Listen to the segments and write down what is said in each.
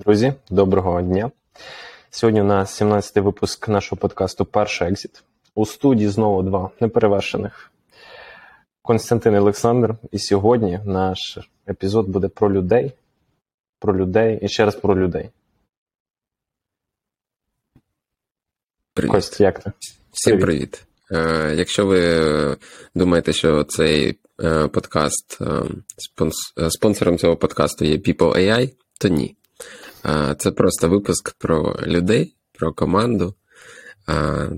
Друзі, доброго дня. Сьогодні у нас 17-й випуск нашого подкасту Перший екзіт. У студії знову два неперевершених Константин і Олександр. І сьогодні наш епізод буде про людей. Про людей і ще раз про людей. Привіт. Кость, як ти? Всім привіт. Е, Якщо ви думаєте, що цей е, подкаст е, спонс- е, спонсором цього подкасту є People AI, то ні. Це просто випуск про людей, про команду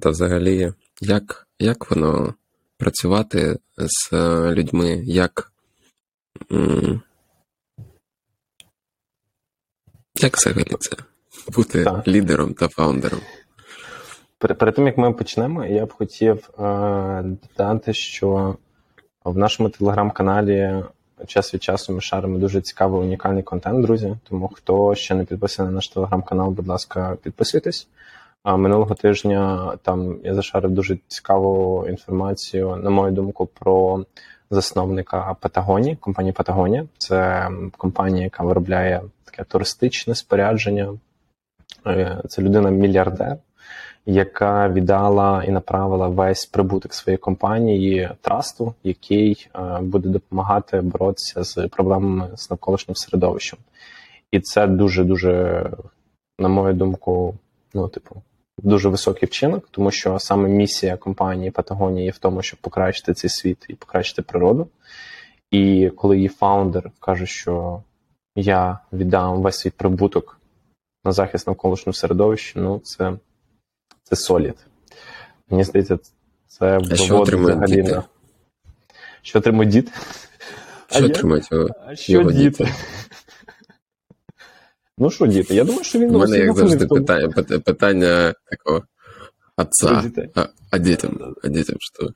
та взагалі, як, як воно працювати з людьми, як. Як взагалі це? Бути Так. лідером та фаундером. Перед, перед тим як ми почнемо, я б хотів е, додати, що в нашому телеграм-каналі час від часу ми шаримо дуже цікавий унікальний контент, друзі. Тому хто ще не підписаний на наш телеграм-канал, будь ласка, підписуйтесь. А минулого тижня там я зашарив дуже цікаву інформацію, на мою думку, про засновника Патагонії, компанії Патагонія. Це компанія, яка виробляє таке туристичне спорядження. Е, Це людина-мільярдер, яка віддала і направила весь прибуток своєї компанії трасту, який е, буде допомагати боротися з проблемами з навколишнім середовищем. І це дуже дуже, на мою думку, ну, типу, дуже високий вчинок, тому що саме місія компанії Патагонія є в тому, щоб покращити цей світ і покращити природу. І коли її фаундер каже, що я віддам весь свій прибуток на захист навколишнього середовища, ну це, це солід. Мені здається, це А що виводить отримують взагалі діти? на. Що отримують діти? А Що я- отримають його? А що його діти? Ну що діти? Я думаю, що він У мене, як розуміє, завжди, в тому- питання, пит- питання такого Про отца. дітей. А, а дітям? А дітям що?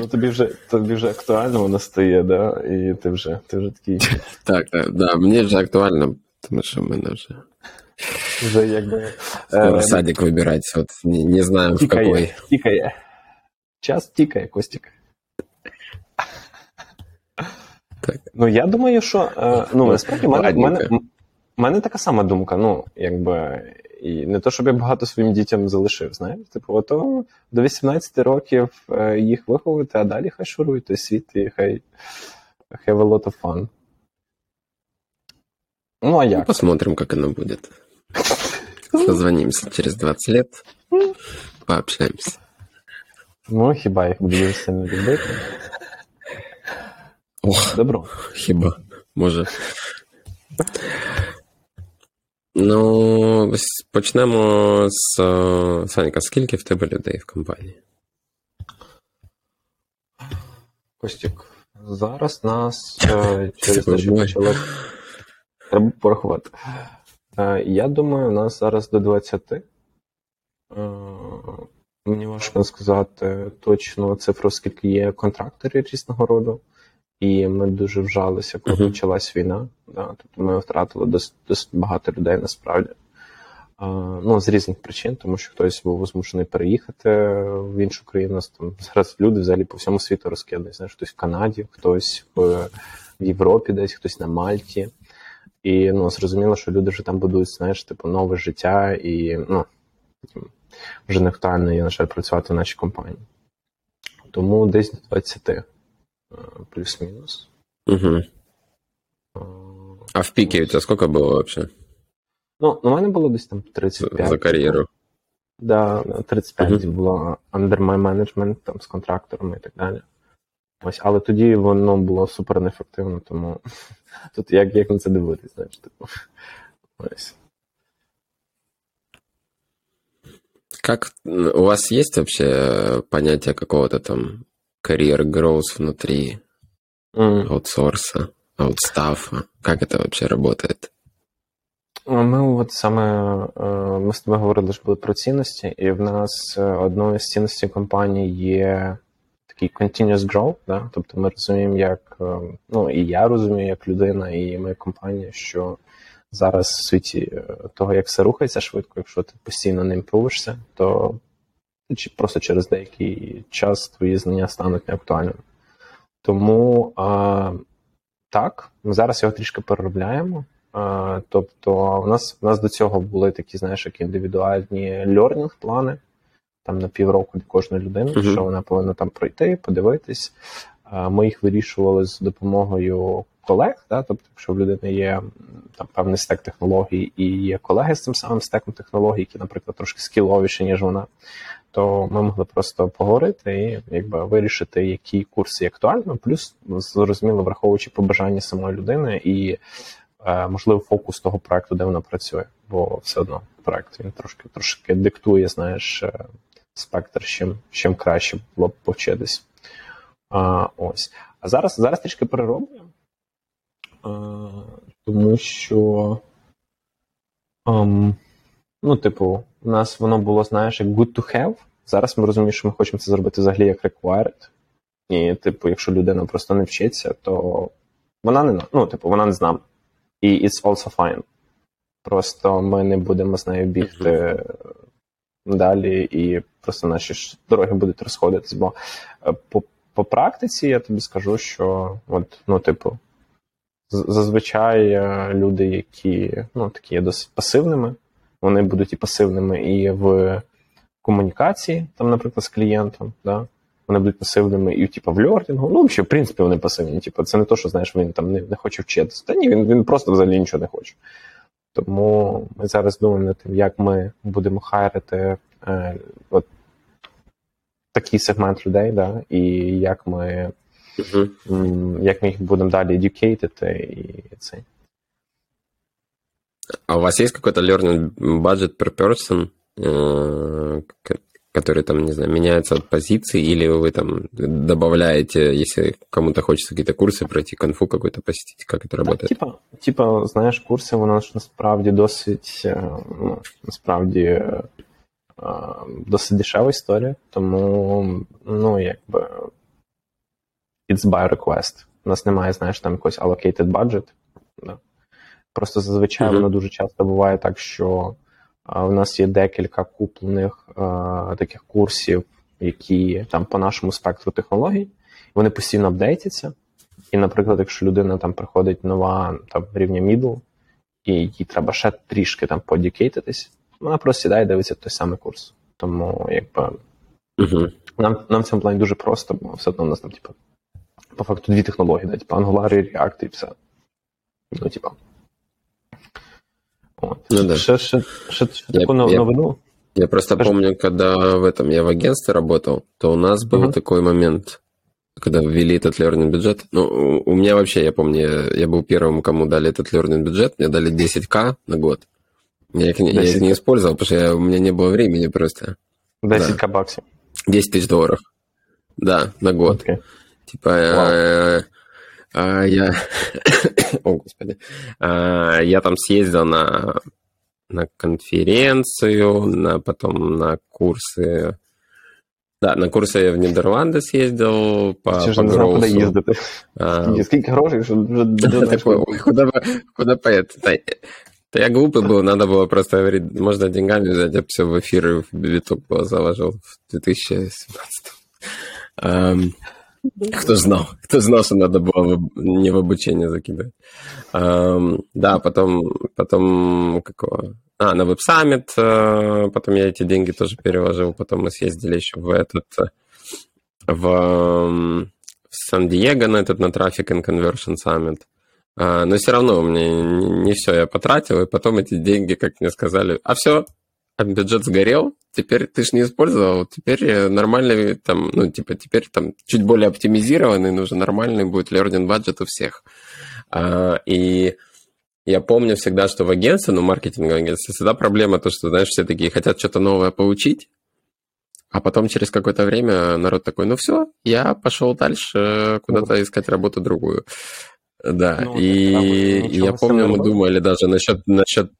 Ну тобі вже тобі вже актуально воно стає, да? І ти вже ти вже такий Так, так, да, мені вже актуально, тому що в мене вже Вже якби скоро е, садик вибирати, от не, не знаю в какой. тікає. Час тікає, Костік. Так. Ну я думаю, що е, ну насправді в мене, мене, мене така сама думка. Ну, якби і не то, щоб я багато своїм дітям залишив, знаєш. Типу, ото до 18 років е, їх виховувати, а далі хай шурують той світ і хай have a lot of fun. Ну, а Ну, як? посмотрим, как оно будет. Созвонимся через 20 лет, пообщаемся. Ну, хіба їх буду дуже сильно любити. Ох, Добро. хіба, може. Ну, ось почнемо з е, Санька, скільки в тебе людей в компанії? Костік, зараз нас е, через Треба порахувати. Е, я думаю, у нас зараз до 20. Е, мені важко сказати точно цифру, скільки є контракторів різного роду. І ми дуже вжалися, коли Мгм. почалась війна. Да, тобто ми втратили досить, досить багато людей насправді. Е, ну, з різних причин, тому що хтось був змушений переїхати в іншу країну. Там зараз люди взагалі по всьому світу розкидані. Знаєш, хтось в Канаді, хтось в, в Європі, десь хтось на Мальті. І ну, зрозуміло, що люди вже там будують, знаєш, типу, нове життя, і ну, вже не актуально є, на жаль, працювати в нашій компанії. Тому десь до 20 е, плюс-мінус. Угу. А в пике у тебя сколько было вообще Ну, у мене було десь там 35. за карьеру? Да, 35 Мгм. було under my management, там з контракторами і так далі. Ось, але тоді воно було супер неефективно, тому тут як, як на це дивитись, знаєш, типу. Ось. Как м, у вас есть вообще э, понятие какого-то там карьер growth внутри М. аутсорса, аутстафа? Как это вообще работает? Ми от саме е, ми з тобою говорили ж були про цінності, і в нас е, одною з цінностей компанії є такий continuous growth, да? тобто ми розуміємо, як е, ну і я розумію, як людина, і моя компанія, що зараз в світі е, того, як все рухається швидко, якщо ти постійно не імпрувишся, то чи просто через деякий час твої знання стануть неактуальними. Тому а, так, ми зараз його трішки переробляємо. Тобто, у нас у нас до цього були такі, знаєш, як індивідуальні льорнінг плани там на півроку для кожної людини, uh-huh. що вона повинна там пройти, подивитись. Ми їх вирішували з допомогою колег. Да? Тобто, якщо в людини є там певний стек технологій і є колеги з цим самим стеком технологій, які, наприклад, трошки скіловіші, ніж вона, то ми могли просто поговорити і якби вирішити, які курси є актуальні, плюс зрозуміло, враховуючи побажання самої людини і е, можливо фокус того проекту, де вона працює, бо все одно проект він трошки трошки диктує, знаєш, е, спектр, чим чим краще було б повчитись. А, Ось. А зараз зараз трішки перероблюємо, а, тому що. Um, ну, типу, у нас воно було, знаєш, як good to have. Зараз ми розуміємо, що ми хочемо це зробити взагалі як required. І, типу, якщо людина просто не вчиться, то вона не ну, типу, вона не з нами. І it's also fine. Просто ми не будемо з нею бігти. Далі, і просто наші дороги будуть розходитись. Бо е, по по практиці я тобі скажу, що от, ну, типу, зазвичай е, люди, які ну, такі є досить пасивними, вони будуть і пасивними і в комунікації, там, наприклад, з клієнтом. Да? Вони будуть пасивними і типу, в льордінгу. Ну, взагалі, в принципі, вони пасивні. Типу, це не то, що знаєш, він там не, не хоче вчитися. Та ні, він він просто взагалі нічого не хоче. Тому ми зараз думаємо над тим, як ми будемо хайрити е, от такий сегмент людей, да, і як ми uh-huh. як ми їх будемо далі едюкейтити і це. А у вас есть какой-то learning budget per person, э, который там, не знаю, меняется от позиции, или вы там добавляете, если кому-то хочется какие-то курсы пройти, конфу какой-то посетить, как это работает? Так, типа, типа, знаєш, курси, воно ж насправді досить, ну, насправді, досить дешева історія, тому, ну, якби, it's by request. У нас немає, знаєш, там якогось allocated budget. Да. Просто зазвичай mm-hmm. воно дуже часто буває так, що В нас є декілька куплених таких курсів, які там по нашому спектру технологій, вони постійно апдейтяться. І, наприклад, якщо людина там приходить нова там рівня middle, і їй треба ще трішки там подікейтитись, вона просто сідає і дивиться той самий курс. Тому якби uh-huh. нам нам в цьому плані дуже просто, бо все одно у нас там, типу, по факту дві технології, да, типу Angular і React, і все. Ну, типу. Вот. Ну, да. Что, что, что, что я, такое я, новину? Я просто Скажи. помню, когда в этом я в агентстве работал, то у нас был uh-huh. такой момент, когда ввели этот learning бюджет. Ну, у, меня вообще, я помню, я, я был первым, кому дали этот learning бюджет, мне дали 10к на год. Я их, я их не использовал, потому что я, у меня не было времени просто. 10к да. баксов. 10 тысяч долларов. Да, на год. Okay. Типа, э, э, я... О, господи. Э, я там съездил на, на конференцию, на, потом на курсы... Да, на курси я в Нідерланди съездил по, Чи по не знав, куди їздити. А, Скільки грошей, що вже... Такой, куда, куда поехать? Да я глупый был, надо было просто говорить, можно деньгами взять, я все в эфир и в биток было заложил в 2017. Um, кто знал, кто знал, что надо было не в обучение закидывать. Um, да, потом, потом какого? А, на Summit, uh, потом я эти деньги тоже переложил, потом мы съездили еще в этот, в, в Сан-Диего на этот, на Traffic and Conversion Summit. А, но все равно мне не все я потратил, и потом эти деньги, как мне сказали, а все, а бюджет сгорел, теперь ты ж не использовал, теперь нормальный там, ну, типа, теперь там чуть более оптимизированный, нужен нормальный будет learning budget у всех. А, и я помню всегда, что в агентстве, ну, маркетинговом агентстве, всегда проблема то, что, знаешь, все такие хотят что-то новое получить, а потом через какое-то время народ такой, ну все, я пошел дальше куда-то искать работу другую. Да, ну, и, и я помню, мы думали даже насчет, насчет...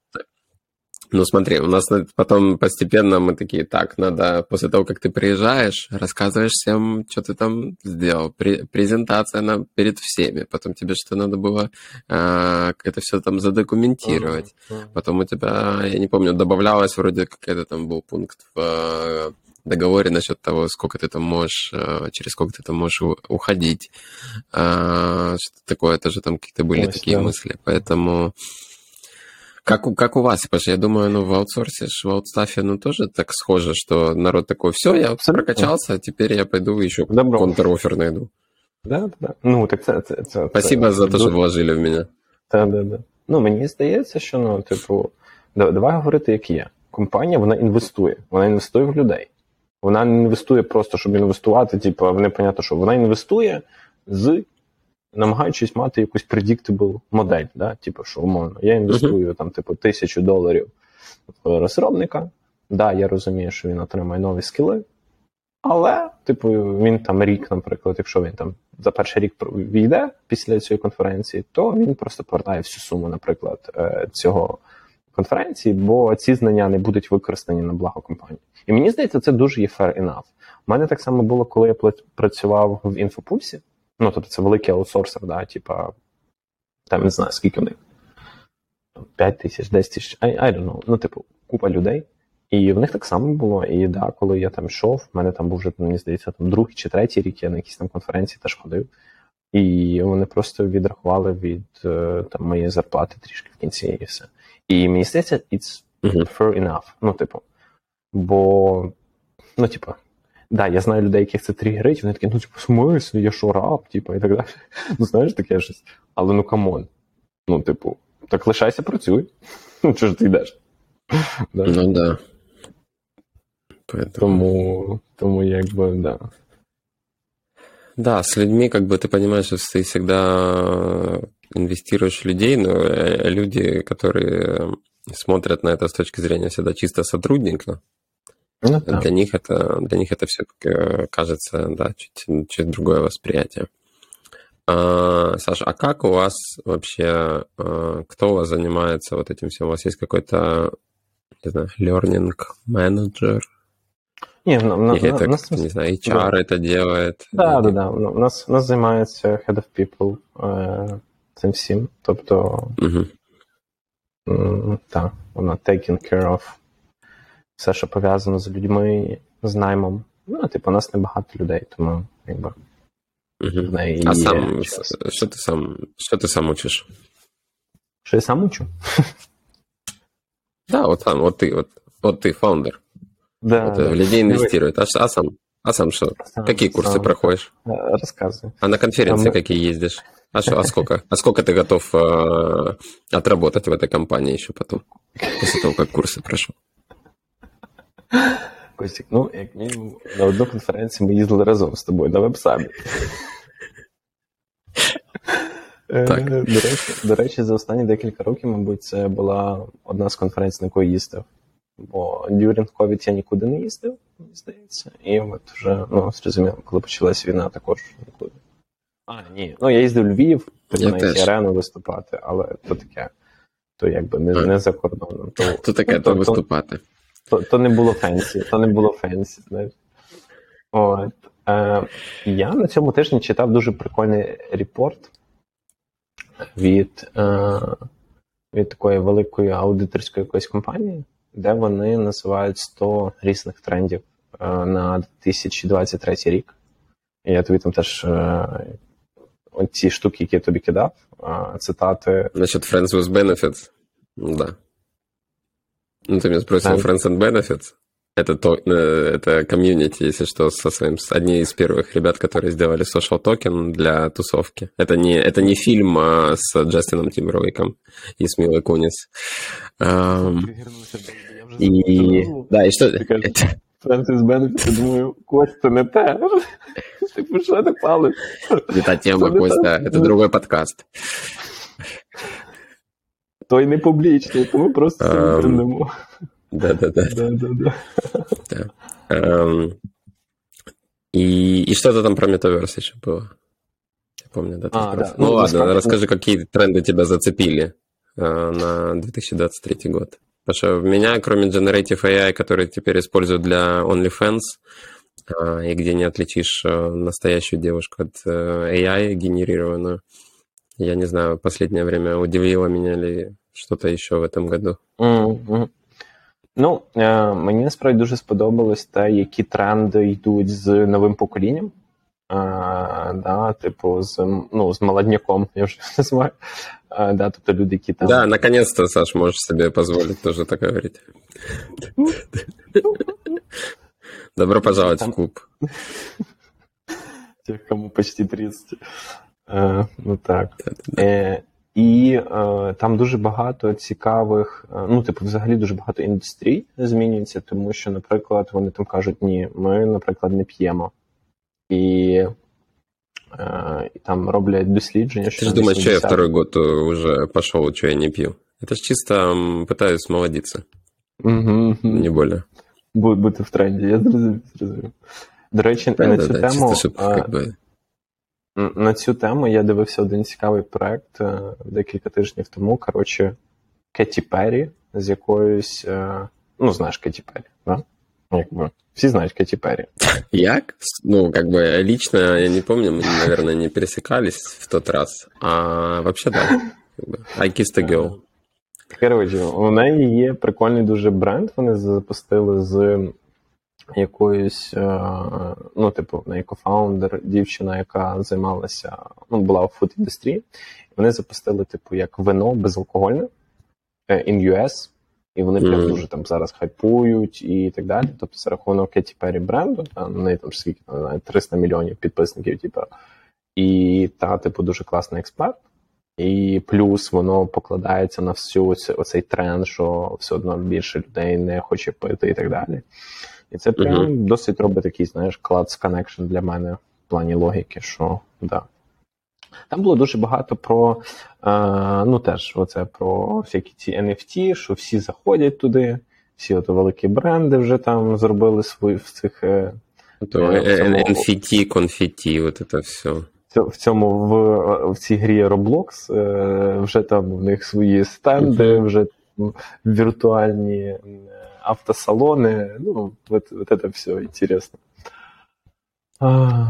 Ну, смотри, у нас потом постепенно мы такие, так, надо после того, как ты приезжаешь, рассказываешь всем, что ты там сделал, презентация на, перед всеми, потом тебе что надо было э, это все там задокументировать, uh-huh, uh-huh. потом у тебя, я не помню, добавлялось вроде какой-то там был пункт в договоре насчет того, сколько ты там можешь, э, через сколько ты там можешь уходить. А, что такое, тоже там какие-то были Ой, такие да. мысли. Поэтому Как, у- как у вас? Потому что я думаю, ну, в аутсорсе, ж, в аутстафе, ну, тоже так схоже, что народ такой, все, я Абсолютно. прокачался, а теперь я пойду еще Добро. контр-оффер найду. Да, да, да. Ну, так це, це, це, Спасибо це, за те, що вложили в мене. Так, да, да. Ну, мені здається, що ну, типу, да- давай говорити, як є. Компанія вона інвестує, вона інвестує в людей. Вона не інвестує просто, щоб інвестувати, типу, непонятно що. Вона інвестує з намагаючись мати якусь predictable модель, да? типу, що умовно, я інвестую там, типу, тисячу доларів в розробника. Да, я розумію, що він отримає нові скіли, але, типу, він там рік, наприклад, якщо він там за перший рік війде після цієї конференції, то він просто повертає всю суму, наприклад, е, цього конференції, бо ці знання не будуть використані на благо компанії. І мені здається, це дуже є fair enough. У мене так само було, коли я працював в інфопульсі. Ну, тобто це великий аутсорсер, да, типа, там не знаю, скільки в них. 5 тисяч, 10 тисяч, I, I don't know. Ну, типу, купа людей. І в них так само було. І да, коли я там йшов, в мене там був вже, мені здається, там другий чи третій рік, я на якісь там конференції теж ходив. І вони просто відрахували від е, там, моєї зарплати трішки в кінці і все. І мені здається, it's fair enough. Ну, типу, бо, ну, типу, да, я знаю людей, яких це тригерить, вони такі, ну, типу, в смислі, я що раб, типу, і так далі. Ну, знаєш, таке щось. Але ну камон. Ну, типу, так лишайся, працюй. Ну, чого ж ти йдеш? Да. Ну да. Поэтому... Тому, тому якби, да. Да, с людьми, как бы ты понимаешь, что ты всегда инвестируешь в людей, но э, люди, которые смотрят на это с точки зрения всегда чисто сотрудника, Ну, так. для них это для них это все-таки кажется, да, чуть, чуть другое восприятие. А, Саша, а как у вас вообще, а, кто у вас занимается вот этим всем? У вас есть какой-то, не знаю, learning manager? Ні, в, в, Или в, это, в нас не знаю, HR это делает? Да, да, Или- да. У нас, у нас займається Head of People е, цим всім. Тобто, Мгм. м, так, вона taking care of все, що пов'язано з людьми, з наймом. Ну, типу, у нас небагато людей, тому якби в неї А є сам, час. что ты сам, что ты сам учишь? Що я сам учу? Да, вот сам, вот ты, вот, вот ты фаундер, Да, вот, да. людей инвестирует. А, а сам, а сам что? Сам- Какие курсы сам. проходишь? Е, Розказуй. А на конференции мы- какие ездишь? А, что, а сколько? А сколько ты готов э, отработать в этой компании еще потом? После того, как курсы прошел? Костік, ну, як мінімум, на одну конференцію ми їздили разом з тобою на веб-саміт. Е, Так. До речі, до речі, за останні декілька років, мабуть, це була одна з конференцій, на яку я їздив. Бо during COVID я нікуди не їздив, мені здається. І от вже, ну, зрозуміло, коли почалась війна, також нікуди. А, ні. Ну, я їздив в Львів, Я арену виступати, але то таке. То якби не, не за кордоном. То, Тут таке ну, то то- виступати. То, то не було fancy, то не було fancy, знаєш. От. Е, я на цьому тижні читав дуже прикольний репорт від, е, від такої великої аудиторської якоїсь компанії, де вони називають 100 різних трендів е, на 2023 рік. І я тобі там теж е, ці штуки, які я тобі кидав, е, цитати. Насчет Friends with Benefits? Да. Ну, ты меня спросил, Да. Friends and Benefits? Это, то, э, это community, если что, со своим, одни из первых ребят, которые сделали social токен для тусовки. Это не, это не фильм а, с Джастином Тимберлейком и с Милой Кунис. Ам, и, да, и что... Бенефіт, я думаю, Кость, це не те. Типу, що ти палиш? Не та тема, Костя, это другой подкаст Той не публічний, тому просто собі Ем. тренемо. Да-да-да. Да-да-да. Эм, И, и что-то там про метаверс еще было. Я помню, да? ты А, спросил. да. Ну, Ну, ладно, насправді- расскажи, какие тренды тебя зацепили э, на 2023 год. Потому что меня, кроме Generative AI, который теперь используют для OnlyFans, э, и где не отличишь э, настоящую девушку от э, AI генерированную, я не знаю, последнее время удивило меня ли что-то еще в этом году. Мгм, мгм. Ну, е, мені насправді дуже сподобалось те, які тренди йдуть з новим поколінням. да, типу, з ну, з молодняком, я вже називаю. Да, тобто люди, які там. Да, наконец-то, Саш, можеш собі дозволити теж так говорити. Добро пожаловать там... в клуб. Тех, кому почти 30. Е, ну так. Е, і е, там дуже багато цікавих, е, ну, типу, взагалі дуже багато індустрій змінюється, тому що, наприклад, вони там кажуть, ні, ми, наприклад, не п'ємо. І э, и там роблять дослідження. Ты же думаешь, что я второй год уже пошел, что я не пью? Это ж чисто пытаюсь молодиться. Угу, Не более. Бути в тренді, я зрозумів. зрозумів. До речі, да, на да, цю да, тему. Чисто, щоб, а, би... На цю тему я дивився один цікавий проект декілька тижнів тому. Коротше, Кеті Перрі з якоюсь. Ну, знаєш Кеті Перрі, да? Якби. Все знают Кэти Перри. Як? Ну, как бы лично я не помню, мы, наверное, не пересекались в тот раз. А вообще, да. I kissed a girl. Коротше, у неї є прикольний дуже бренд. Вони запустили з якоюсь, ну, типу, неї кофаундер, дівчина, яка займалася, ну, була в фуд індустрії. Вони запустили, типу, як вино безалкогольне in US. І вони прям дуже там зараз хайпують і так далі. Тобто за рахунок Кеті Перрі бренду, там, в неї там скільки не знаю, 300 мільйонів підписників, типу, і та, типу, дуже класний експерт. І плюс воно покладається на всю оцей тренд, що все одно більше людей не хоче пити і так далі. І це прям uh-huh. досить робить такий, знаєш, клад коннекшн для мене в плані логіки, що да, там було дуже багато про е, ну теж оце про всякі ці NFT, що всі заходять туди, всі от великі бренди вже там зробили свої в цих. Е, То NFT, конфеті, от це все. В цьому в в цій грі Roblox е, вже там у них свої стенди, вже віртуальні автосалони. Ну, от, от це все інтересно.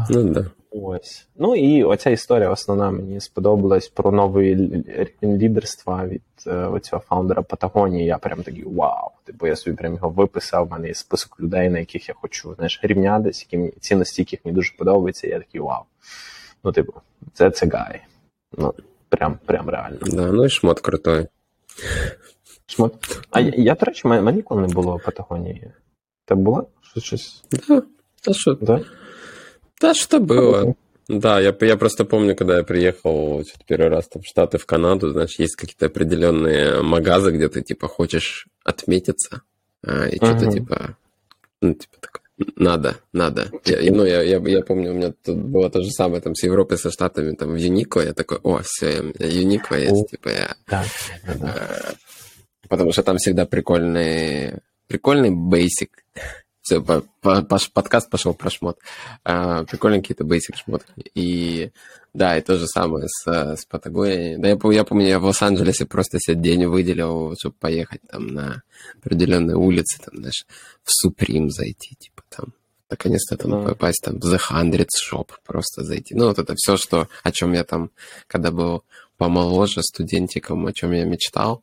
Ну, да. Ось. Ну і оця історія основна мені сподобалась про новий рівень лідерства від е, оцього фаундера Патагонії. Я прям такий вау. Типу я собі прям його виписав. У мене є список людей, на яких я хочу знаєш, рівнятися, які мені цінності, яких мені дуже подобаються. Я такий вау. Ну, типу, це це гай. Ну, прям прям реально. Да, ну і шмот крутой. Шмот. А я, я до речі, мене ніколи не було Патагонії. Це було? Щось? Да. Та що? Да? Да, что было. Да, я, я просто помню, когда я приехал что-то первый раз там, в Штаты, в Канаду, значит, есть какие-то определенные магазы, где ты, типа, хочешь отметиться, а, и что-то, uh-huh. типа, ну, типа, такое, надо, надо. Я, ну, я, я, я помню, у меня тут было то же самое, там, с Европой, со Штатами, там, в Юнико, я такой, о, все, у меня Юнико есть, типа, я... Да, да, да. Потому что там всегда прикольный, прикольный бейсик, все, по, по, подкаст пошел про шмот. А, прикольные какие-то basic шмотки. И да, и то же самое с, с Патагонией. Да, я, я помню, я в Лос-Анджелесе просто себе день выделил, чтобы поехать там на определенные улицы, там, знаешь, в Суприм зайти, типа там наконец-то там mm. попасть там в The Hundreds Shop, просто зайти. Ну, вот это все, что, о чем я там, когда был помоложе студентиком, о чем я мечтал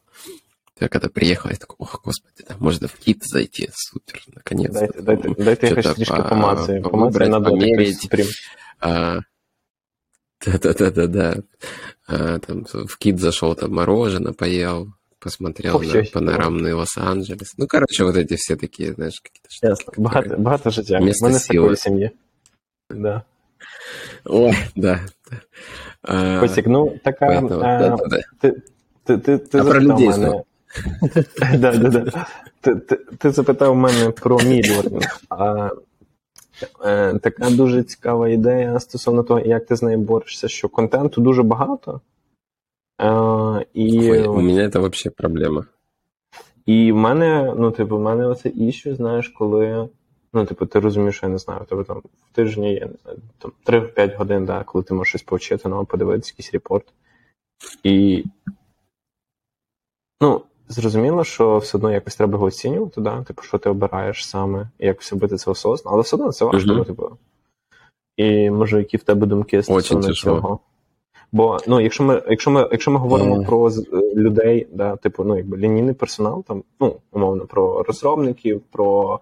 Я когда приехал, я такой, ох, господи, да, можно в кит зайти, супер, наконец-то. Дайте, дайте, дайте якось трішки помацію. Помацію надо померить. А, Да-да-да-да-да. А, там в кит зашел, там мороженое поел, посмотрел Ох, на панорамный Лос-Анджелес. Ну, короче, вот эти все такие, знаешь, какие-то штуки. Ясно. Багато, багато життя. Место мене силы. сім'ї. Да. О, да. да. Костик, ну, така... Поэтому, а, да, да, да. Ти, ти, ти, ти а про людей мене, Да, да, да. Ти, запитав мене про мідлернінг. А е, така дуже цікава ідея стосовно того, як ти з нею борешся, що контенту дуже багато. Е, і... У мене це взагалі проблема. І в мене, ну, типу, в мене оце іщу, знаєш, коли. Ну, типу, ти розумієш, що я не знаю, тебе там в тижні, я не знаю, там 3-5 годин, да, коли ти можеш щось повчити, ну, подивитися якийсь репорт. І. Ну, Зрозуміло, що все одно якось треба його оцінювати, да? типу, що ти обираєш саме, як все бути це осознано, але все одно це важко, uh-huh. типу. І може, які в тебе думки стосовно цього. Бо ну, якщо ми якщо ми, якщо ми говоримо mm. про людей, да, типу, ну, якби лінійний персонал, там, ну, умовно, про розробників, про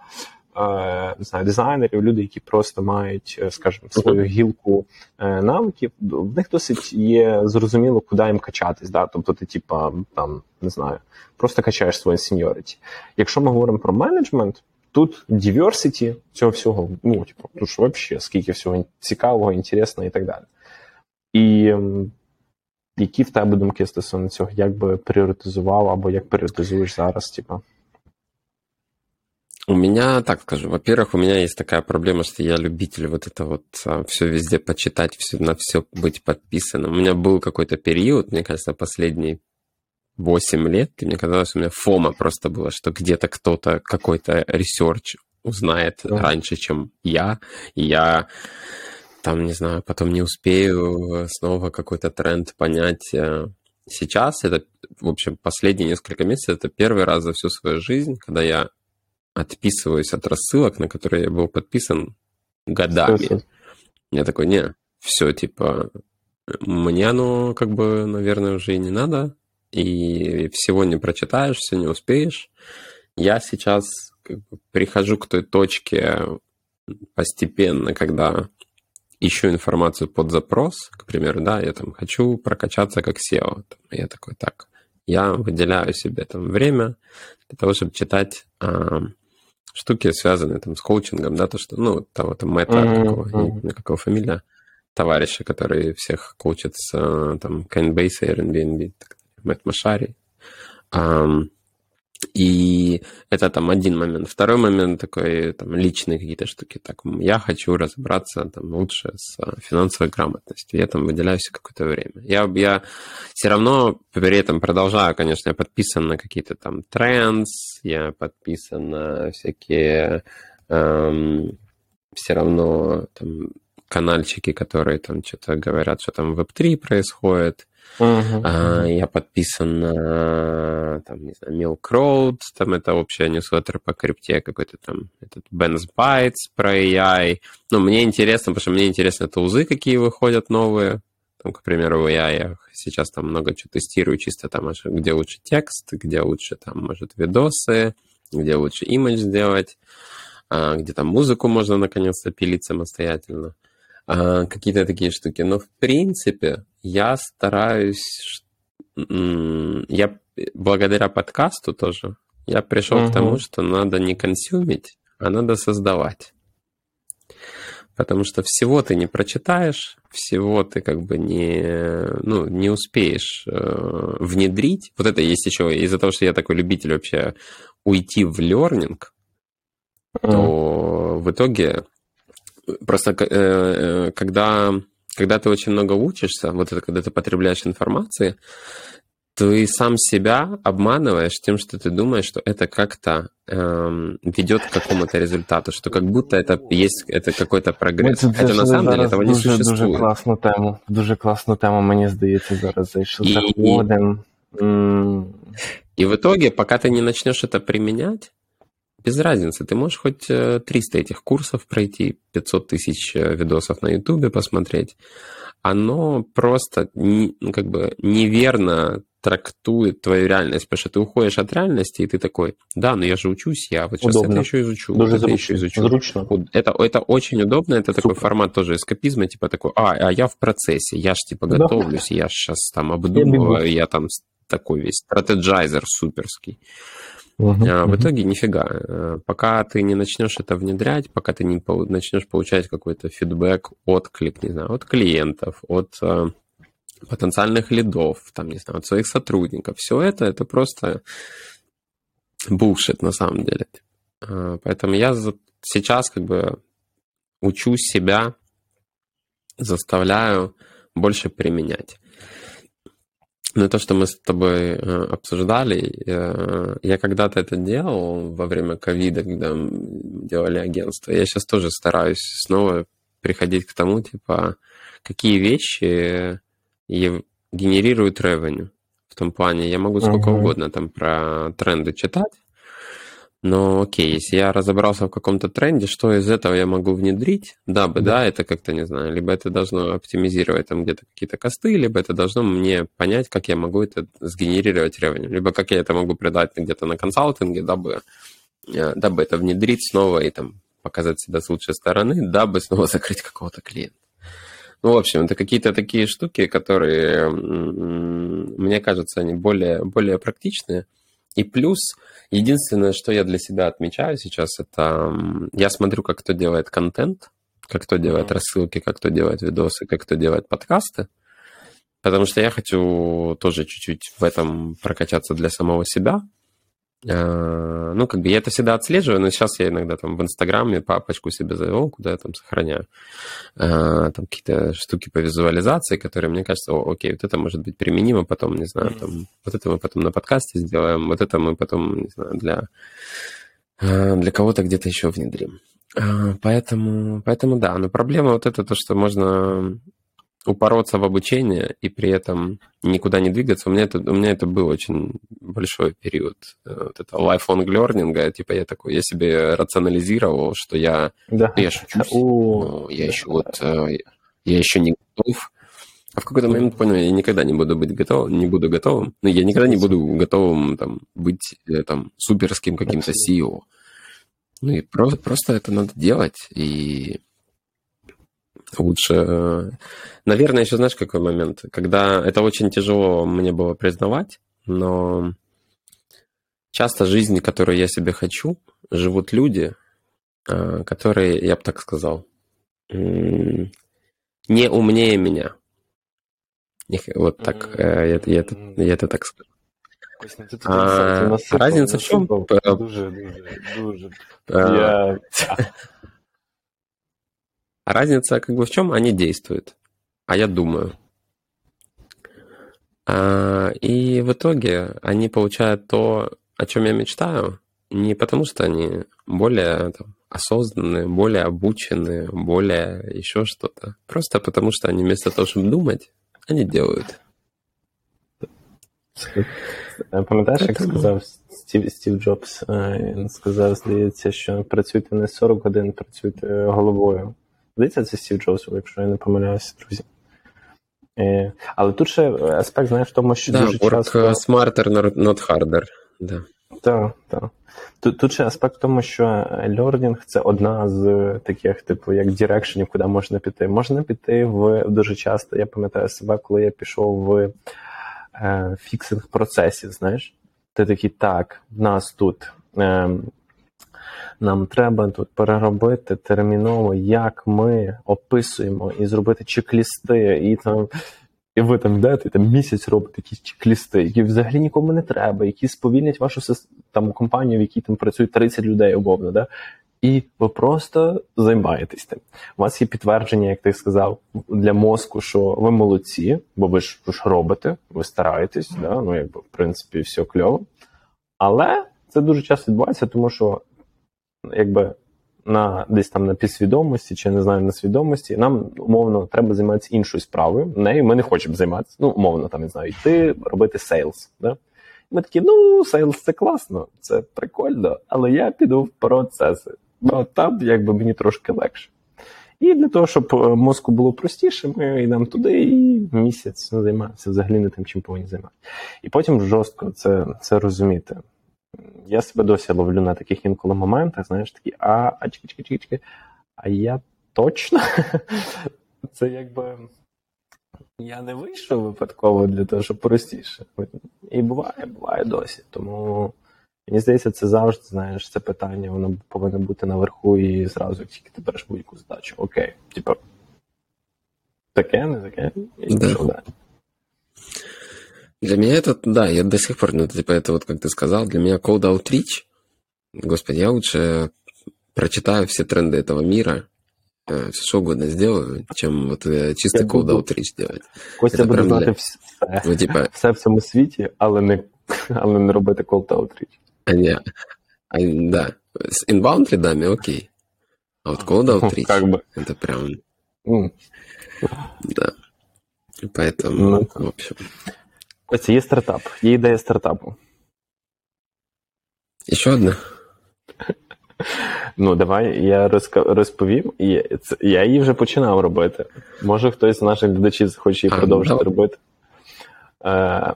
не знаю, дизайнерів, люди, які просто мають, скажімо, свою гілку навиків, в них досить є зрозуміло, куди їм качатись. Да? Тобто ти, типа, там не знаю, просто качаєш своє сеньоріті. Якщо ми говоримо про менеджмент. Тут diversity цього всього, ну, типу, тут ж взагалі скільки всього цікавого, інтересного і так далі. І які в тебе думки стосовно цього, як би пріоритизував або як пріоритизуєш зараз, типа? У меня, так скажу, во-первых, у меня есть такая проблема, что я любитель вот это вот а, все везде почитать, все, на все быть подписанным. У меня был какой-то период, мне кажется, последние 8 лет, и мне казалось, у меня FOMO просто было, что где-то кто-то, какой-то research узнает да. раньше, чем я, и я там, не знаю, потом не успею снова какой-то тренд понять. Э. Сейчас это, в общем, последние несколько месяцев, это первый раз за всю свою жизнь, когда я отписываюсь от рассылок, на которые я был подписан годами. Все, Я такой, не, все, типа, мне оно, как бы, наверное, уже и не надо, и всего не прочитаешь, все не успеешь. Я сейчас как бы, прихожу к той точке постепенно, когда ищу информацию под запрос, к примеру, да, я там хочу прокачаться как SEO. Я такой, так, я выделяю себе там время для того, чтобы читать а, штуки, связанные там с коучингом, да, то, что, ну, того там Мэтта, mm-hmm. какого, не, какого фамилия, товарища, который всех коучит с там Coinbase, Airbnb, Мэтт Машари. А, и это там один момент. Второй момент такой, там, личные какие-то штуки. Так, я хочу разобраться там лучше с а, финансовой грамотностью. Я там выделяю себе какое-то время. Я, я все равно при этом продолжаю, конечно, я подписан на какие-то там трендс, я подписан на всякие эм, все равно там канальчики, которые там что-то говорят, что там в Web3 происходит. Uh-huh. А, я подписан на, там, не знаю, Milk Road, там это общая ньюслеттер по крипте, какой-то там этот Ben's Bytes про AI. Ну, мне интересно, потому что мне интересно тулзы, какие выходят новые. Там, к примеру, AI я сейчас там много чего тестирую, чисто там, где лучше текст, где лучше там, может, видосы, где лучше имидж сделать, а, где там музыку можно наконец-то пилить самостоятельно. А, какие-то такие штуки. Но, в принципе, я стараюсь... Я благодаря подкасту тоже, я пришел угу. к тому, что надо не консюмить, а надо создавать. Потому что всего ты не прочитаешь, всего ты как бы не, ну, не успеешь э, внедрить. Вот это есть еще из-за того, что я такой любитель вообще уйти в лернинг, mm. то в итоге Просто э, э, когда, когда ты очень много учишься, вот это когда ты потребляешь информации, ты сам себя обманываешь тем, что ты думаешь, что это как-то эм, ведет к какому-то результату, что как будто это есть это какой-то прогресс. Ми Хотя на самом деле этого не дуже, существует. Дуже класну тему. Дуже класну тему, мені здається, зараз зайшов. И, заходим. И в итоге, пока ты не начнешь это применять, без разницы, ты можешь хоть 300 э, этих курсов пройти, 500 тысяч э, видосов на Ютубе посмотреть. Оно просто не, ну, как бы неверно трактует твою реальность, потому что ты уходишь от реальности, и ты такой, да, но я же учусь, я вот сейчас удобно. это еще изучу, Дуже это еще изучу. Зручно. Это, это очень удобно, это Супер. такой формат тоже эскапизма, типа такой, а, а я в процессе, я ж типа да. готовлюсь, я сейчас там обдумываю, я, я там такой весь стратеджайзер суперский. Угу, а в итоге нифига. Э, пока ты не начнешь это внедрять, пока ты не начнешь получать какой-то фидбэк, отклик, не знаю, от клиентов, от э, потенциальных лидов, там, не знаю, от своих сотрудников, все это, это просто булшит на самом деле. Э, поэтому я сейчас как бы учу себя, заставляю больше применять. Ну, то, что мы с тобой э, обсуждали, э, я когда-то это делал во время ковида, когда делали агентство. Я сейчас тоже стараюсь снова приходить к тому, типа, какие вещи генерируют revenue. В том плане, я могу сколько uh-huh. угодно там про тренды читать, но окей, если я разобрался в каком-то тренде, что из этого я могу внедрить, дабы, да, да это как-то, не знаю, либо это должно оптимизировать там где-то какие-то косты, либо это должно мне понять, как я могу это сгенерировать ревеню, либо как я это могу придать где-то на консалтинге, дабы э, дабы это внедрить снова и там показать себя с лучшей стороны, дабы снова закрыть какого-то клиента. Ну, в общем, это какие-то такие штуки, которые, мне кажется, они более, более практичные. И плюс, единственное, что я для себя отмечаю сейчас, это я смотрю, как кто делает контент, как кто делает рассылки, как кто делает видосы, как кто делает подкасты. Потому что я хочу тоже чуть-чуть в этом прокачаться для самого себя. А, ну, как бы я это всегда отслеживаю, но сейчас я иногда там в Инстаграме папочку себе завел, куда я там сохраняю а, там какие-то штуки по визуализации, которые, мне кажется, о, окей, вот это может быть применимо потом, не знаю, там, вот это мы потом на подкасте сделаем, вот это мы потом, не знаю, для, а, для кого-то где-то еще внедрим. Поэтому, поэтому да, но проблема вот это то, что можно упороться в обучение и при этом никуда не двигаться. У меня это, у меня это был очень большой период э, вот это lifelong learning. Типа я такой, я себе рационализировал, что я, да. ну, я шучусь, но я еще вот, э, я еще не готов. А в какой-то момент понял, я никогда не буду быть готов, не буду готовым. Ну, я никогда не буду готовым там, быть э, там суперским каким-то CEO. Ну и просто, просто это надо делать. И лучше... Наверное, еще знаешь, какой момент? Когда это очень тяжело мне было признавать, но часто жизнь, которую я себе хочу, живут люди, а, которые, я бы так сказал, не умнее меня. Вот так, я, я, я, это, я это так скажу. А, разница в чем? Дуже, дуже, дуже. Я... А разница как бы в чем? Они действуют, а я думаю. А, и в итоге они получают то, о чем я мечтаю, не потому что они более там, осознанные, более обученные, более еще что-то. Просто потому что они вместо того, чтобы думать, они делают. Пам'ятаєш, як сказав Стів Стів Джобс? Він сказав, здається, що працюйте не 40 годин, працюйте головою. Здається, це Стів Джобс, якщо я не помиляюся, друзі. Е, Але тут ще аспект, знаєш, в тому, що да, дуже work часто... smarter, not harder. Да. Так, так. Тут, тут ще аспект в тому, що learning – це одна з таких, типу, як direction ів, куди можна піти. Можна піти в дуже часто. Я пам'ятаю себе, коли я пішов в е, фіксинг процесів, знаєш. Ти такий, так, в нас тут. Е, нам треба тут переробити терміново, як ми описуємо і зробити чек-лісти, і там. І ви там йдете, там місяць робите якісь чек-лісти, які взагалі нікому не треба, які сповільнять вашу там компанію, в якій там працюють 30 людей умовно, да? і ви просто займаєтесь тим. У вас є підтвердження, як ти сказав, для мозку, що ви молодці, бо ви ж, ви ж робите, ви стараєтесь, да? ну якби в принципі все кльово. Але це дуже часто відбувається, тому що якби на десь там на підсвідомості чи не знаю на свідомості, нам умовно треба займатися іншою справою. Нею ми не хочемо займатися. Ну, умовно, там не знаю, йти робити sales. Да? Ми такі, ну, sales це класно, це прикольно, але я піду в процеси. Бо там якби мені трошки легше. І для того, щоб мозку було простіше, ми йдемо туди і місяць займаємося взагалі не тим, чим повинні займатися. І потім жорстко це це розуміти я себе досі ловлю на таких інколи моментах, знаєш, такі, а, а чекай, чекай, чекай, а я точно? Це якби. Я не вийшов випадково для того, щоб простіше. І буває, буває досі. Тому мені здається, це завжди, знаєш, це питання, воно повинно бути наверху і зразу, як тільки ти береш будь-яку здачу. Окей, типу, таке, не таке, і пішов далі. Для меня это, да, я до сих пор, ну, типа, это вот, как ты сказал, для меня Cold Outreach, господи, я лучше прочитаю все тренды этого мира, э, все что угодно сделаю, чем вот э, чистый Cold Outreach делать. Костя буде знати для... все, ну, типа... все в цьому світі, але не, але не робити Cold Outreach. А, не, а, да, с inbound лидами окей, а вот Cold Outreach, как бы. это прям... Mm. Да. Поэтому, ну, в общем... Костя, є стартап, є ідея стартапу. І що одне? Ну, давай я розповім. Я її вже починав робити. Може, хтось з наших глядачів хоче її продовжити робити. Е,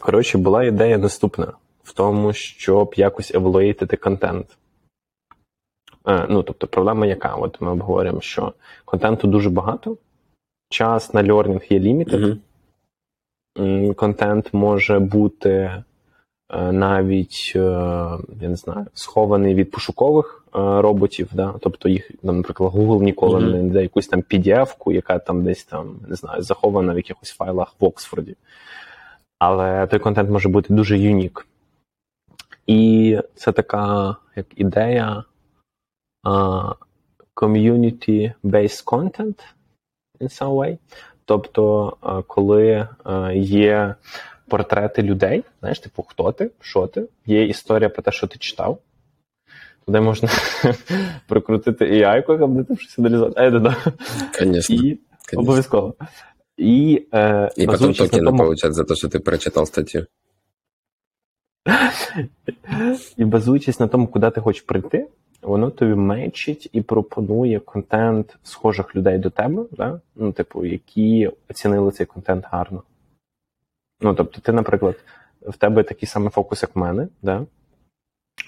коротше, була ідея наступна. в тому, щоб якось еволюїтити контент. Е, ну, тобто, проблема яка? От ми обговорюємо, що контенту дуже багато, час на льорнінг є лімітед. Контент може бути е, навіть, е, я не знаю, схований від пошукових е, роботів. Да? Тобто їх, наприклад, Google ніколи mm-hmm. не йде якусь там PDF-ку, яка там десь там, не знаю, захована в якихось файлах в Оксфорді. Але той контент може бути дуже юнік. І це така як ідея community-based content in some way. Тобто, uh, коли uh, є портрети людей, знаєш, типу, хто ти, що ти, є історія про те, що ти читав. Туди можна прикрутити AI, аби ти щось аналізувати. Е, да, Конечно. Обов'язково. І, е, І потім токени тому... получать за те, що ти прочитав статтю. І базуючись на тому, куди ти хочеш прийти, воно тобі мечить і пропонує контент схожих людей до тебе, да? ну, типу, які оцінили цей контент гарно. Ну, тобто, ти, наприклад, в тебе такий самий фокус, як в мене, да?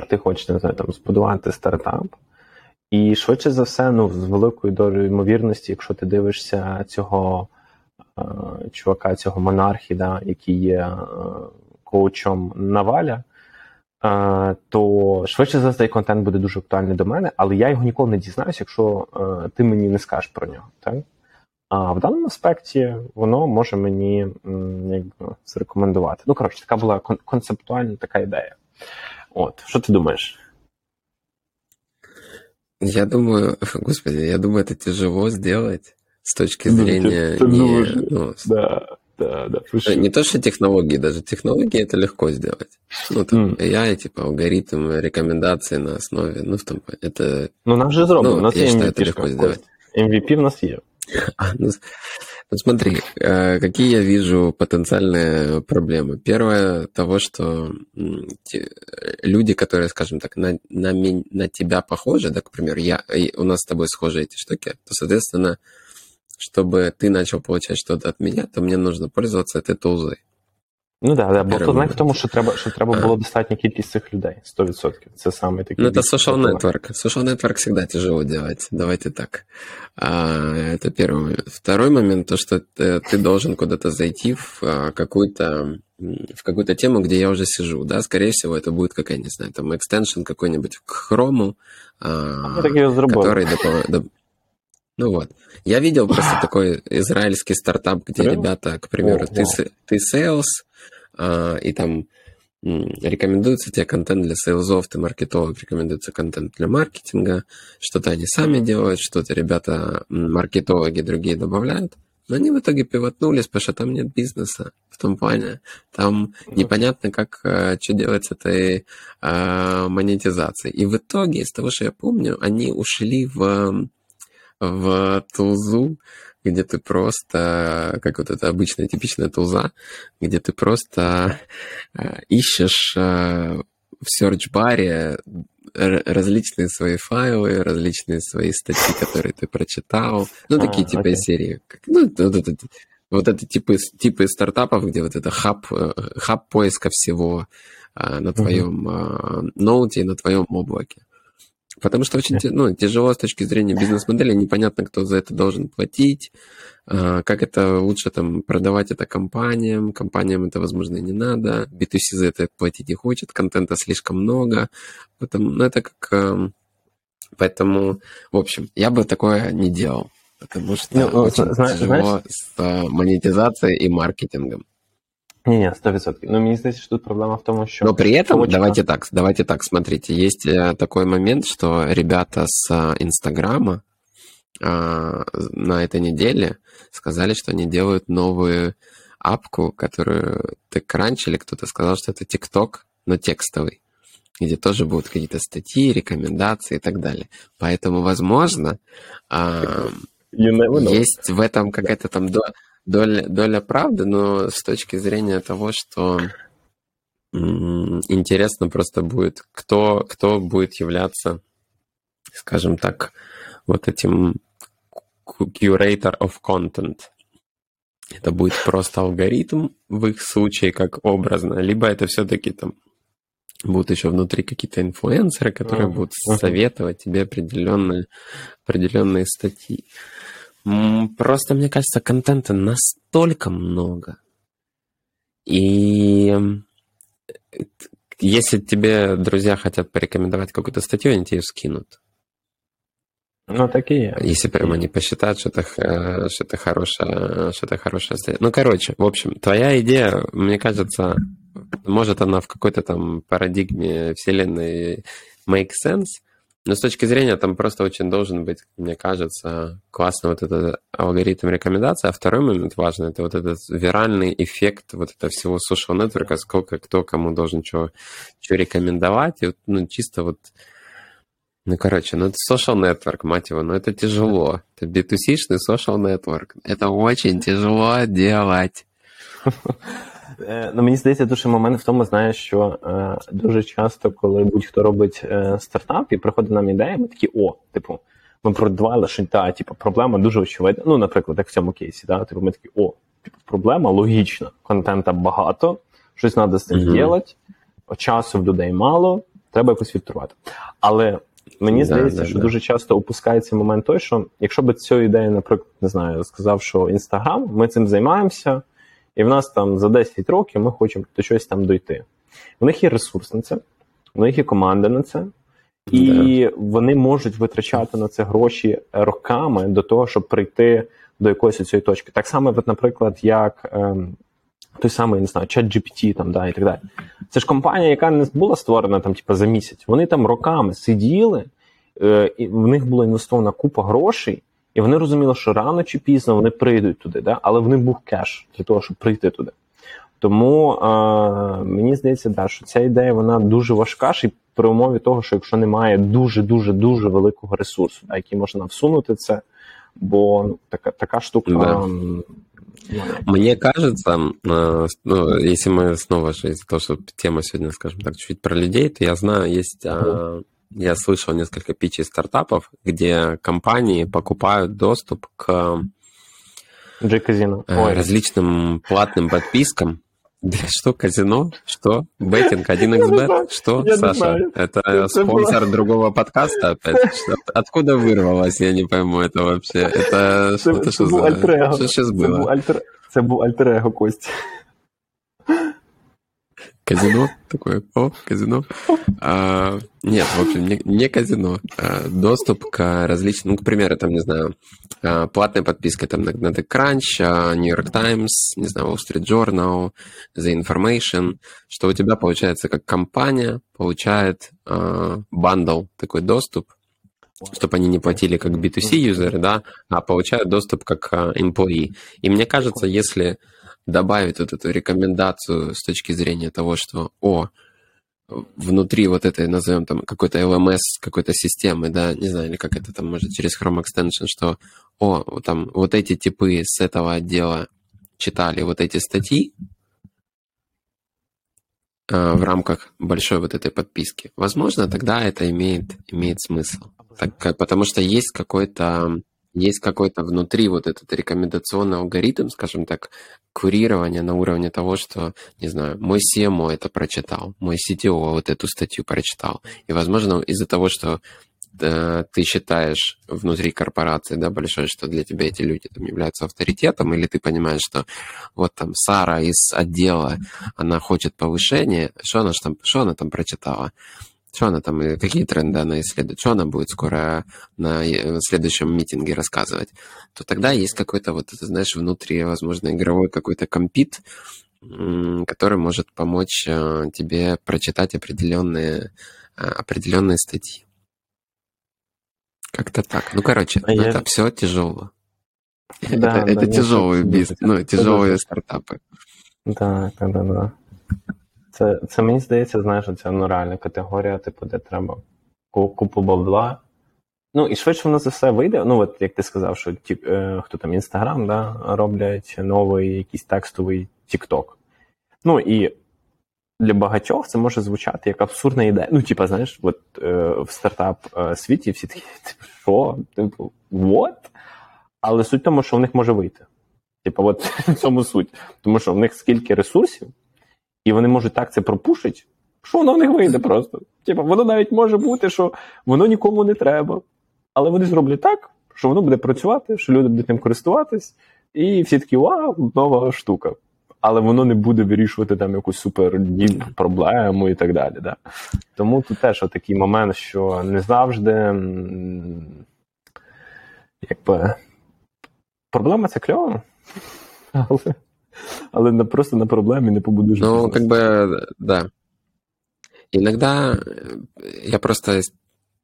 ти хочеш не знаю, там, збудувати стартап. І швидше за все, ну, з великою долею ймовірності, якщо ти дивишся цього е, чувака, цього монархі, да, який є е, коучом Наваля, то швидше за цей контент буде дуже актуальний до мене, але я його ніколи не дізнаюся, якщо е, ти мені не скажеш про нього. Так? А в даному аспекті воно може мені якби, зарекомендувати. Ну, коротше, така була концептуальна така ідея. От, що ти думаєш? Я думаю, господи, я думаю, это тяжело сделать с точки зрения... Ты, ты не, ну, да. Да, да, слушай. Не то, что технологии, даже технологии это легко сделать. Ну, там, mm. AI, типа, алгоритм, рекомендации на основе, ну, в том, это... Ну, нам же зроблено, ну, у нас я считаю, это легко сделать. MVP в нас есть. А, ну, ну, смотри, э, какие я вижу потенциальные проблемы. Первое, того, что те, люди, которые, скажем так, на, на, на тебя похожи, да, к примеру, я, у нас с тобой схожи эти штуки, то, соответственно, чтобы ты начал получать что-то от меня, то мне нужно пользоваться этой тулзой. Ну да, да, то в тому, що треба, що треба було достатня кількість цих людей, 100%. Це саме такий. Ну, это social network. Social network всегда тяжело делать. Давайте так. А, это первый момент. Второй момент, то, что ты, ты должен куда-то зайти в а, какую-то в какую-то тему, где я уже сижу, да, скорее всего, это будет какая, не знаю, там, экстеншн какой-нибудь к Chrome, а, который доп- доп- ну вот. Я видел просто такой израильский стартап, где ребята, к примеру, ты, ты sales, а, и там рекомендуется тебе контент для сейлзов, ты маркетолог, рекомендуется контент для маркетинга, что-то они сами делают, что-то ребята, маркетологи другие добавляют. Но они в итоге пивотнулись, потому что там нет бизнеса в том плане. Там непонятно, как, э, что делать с этой э, монетизацией. И в итоге, из того, что я помню, они ушли в в тулзу, где ты просто, как вот это обычная типичная тулза, где ты просто э, ищешь э, в серч-баре различные свои файлы, различные свои статьи, которые ты прочитал. Ну, такие а, типа окей. серии. Ну, вот это, вот это типы, типы стартапов, где вот это хаб, э, хаб поиска всего на твоем uh-huh. ноуте и на твоем облаке. Потому что очень ну, тяжело с точки зрения бизнес-модели, непонятно, кто за это должен платить, а, как это лучше там продавать это компаниям, компаниям это, возможно, не надо, B2C за это платить не хочет, контента слишком много, поэтому, ну, это как... Эм, поэтому, в общем, я бы такое не делал, потому что ну, очень знаешь, тяжело знаешь... с монетизацией и маркетингом. Не, не, сто процентов. Но мне кажется, что тут проблема в том, что... Но при этом, очень... давайте так, давайте так, смотрите, есть э, такой момент, что ребята с э, Инстаграма а, на этой неделе сказали, что они делают новую апку, которую TechCrunch или кто-то сказал, что это ТикТок, но текстовый, где тоже будут какие-то статьи, рекомендации и так далее. Поэтому, возможно, а, есть в этом какая-то там доля, доля правды, но с точки зрения того, что интересно просто будет, кто, кто будет являться, скажем так, вот этим curator of content. Это будет просто алгоритм в их случае, как образно, либо это все-таки там будут еще внутри какие-то инфлюенсеры, которые будут советовать тебе определенные, определенные статьи. Просто, мне кажется, контента настолько много. И если тебе друзья хотят порекомендовать какую-то статью, они тебе скинут. Ну, такие. Если прям они посчитают, что это, что это хорошая, что это хорошая статья. Ну, короче, в общем, твоя идея, мне кажется, может она в какой-то там парадигме вселенной make sense, но с точки зрения там просто очень должен быть, мне кажется, классный вот этот алгоритм рекомендаций. А второй момент важный, это вот этот виральный эффект вот этого всего social network, сколько кто кому должен что, рекомендовать. И вот, ну, чисто вот ну, короче, ну это social network, мать его, но это тяжело. Это B2C-шный social network. Это очень тяжело делать. Е, ну, Мені здається, дуже момент в тому, знаєш, що е, дуже часто, коли будь-хто робить е, стартап і приходить нам ідея, ми такі, о, типу, ми продавали, що та, типу, проблема дуже очевидна. Ну, наприклад, як в цьому кейсі, да, типу, ми такі, о, типу, проблема логічна, контента багато, щось треба з цим mm-hmm. робити, часу в людей мало, треба якось фільтрувати. Але мені здається, да, що да, дуже часто опускається момент той, що якщо би цю ідею, наприклад, не знаю, сказав, що Інстаграм, ми цим займаємося. І в нас там за 10 років ми хочемо до щось там дойти. У них є ресурс на це, у них є команда на це, і yeah. вони можуть витрачати на це гроші роками до того, щоб прийти до якоїсь цієї точки. Так само, от, наприклад, як ем, той самий не знаю, ChatGPT там, да, і так далі. Це ж компанія, яка не була створена там, типу, за місяць. Вони там роками сиділи, е, і в них була інвестована купа грошей. І вони розуміли, що рано чи пізно вони прийдуть туди, да? але в них був кеш для того, щоб прийти туди. Тому е, мені здається, да, що ця ідея вона дуже важка і при умові того, що якщо немає дуже-дуже дуже великого ресурсу, да, який можна всунути це, бо ну, така така штука. Да. Мне кажется, ну, если мы снова же из-за того, что тема сегодня, скажем так, чуть-чуть про людей, то я знаю, есть я слышал несколько питчей стартапов, где компании покупают доступ к казино. Э, различным платным подпискам. Что, казино? Что? Беттинг 1xbet? Что, я Саша? Это, это спонсор было... другого подкаста опять? Что, откуда вырвалось? Я не пойму это вообще. Это что-то что за... Что сейчас было? Это был альтер-эго Кости. Казино такое, о, казино. А, нет, в общем, не, не казино. А доступ к различным, ну, к примеру, там, не знаю, а, платная подписка там на, на TechCrunch, а, New York Times, не знаю, Wall Street Journal, The Information, что у тебя получается как компания получает а, бандл, такой доступ, чтобы они не платили как B2C юзеры, да, а получают доступ как employee. И мне кажется, если добавить вот эту рекомендацию с точки зрения того, что, о, внутри вот этой, назовем там, какой-то LMS, какой-то системы, да, не знаю, или как это там, может, через Chrome Extension, что, о, там, вот эти типы с этого отдела читали вот эти статьи э, в рамках большой вот этой подписки. Возможно, тогда это имеет, имеет смысл. Так, потому что есть какой-то есть какой-то внутри вот этот рекомендационный алгоритм, скажем так, курирования на уровне того, что, не знаю, мой CMO это прочитал, мой CTO вот эту статью прочитал. И, возможно, из-за того, что да, ты считаешь внутри корпорации, да, большой, что для тебя эти люди там являются авторитетом, или ты понимаешь, что вот там Сара из отдела, она хочет повышения, что она, там, что она там прочитала? Что она там, какие тренды она исследует, что она будет скоро на э, следующем митинге рассказывать, то тогда есть какой-то вот, знаешь, внутри, возможно, игровой какой-то компит, который может помочь э, тебе прочитать определенные, э, определенные статьи. Как-то так. Ну, короче, а ну, я... это все тяжело. Да, это, да, это тяжелый бизнес, ну, тяжелые стартапы. Да, да, да, да. Це це мені здається, знаєш, це ну, реальна категорія, типу, де треба купу бабла. Ну, і швидше воно за все вийде. Ну, от як ти сказав, що ті, е, хто там Інстаграм да, роблять новий якийсь текстовий Тікток. Ну і для багатьох це може звучати як абсурдна ідея. Ну, типа, знаєш, от е, в стартап е, світі всі такі, типу, що? Типу, what? Але суть в тому, що в них може вийти. Типу, от в цьому суть. Тому що в них скільки ресурсів. І вони можуть так це пропушити, що воно в них вийде просто. Типа, воно навіть може бути, що воно нікому не треба. Але вони зроблять так, що воно буде працювати, що люди будуть ним користуватись, і всі такі вау, нова штука. Але воно не буде вирішувати там якусь супер проблему і так далі. Да? Тому тут теж такий момент, що не завжди якби проблема це кльово, але але не просто на проблеме не побудешь. Ну, как бы, да. Иногда я просто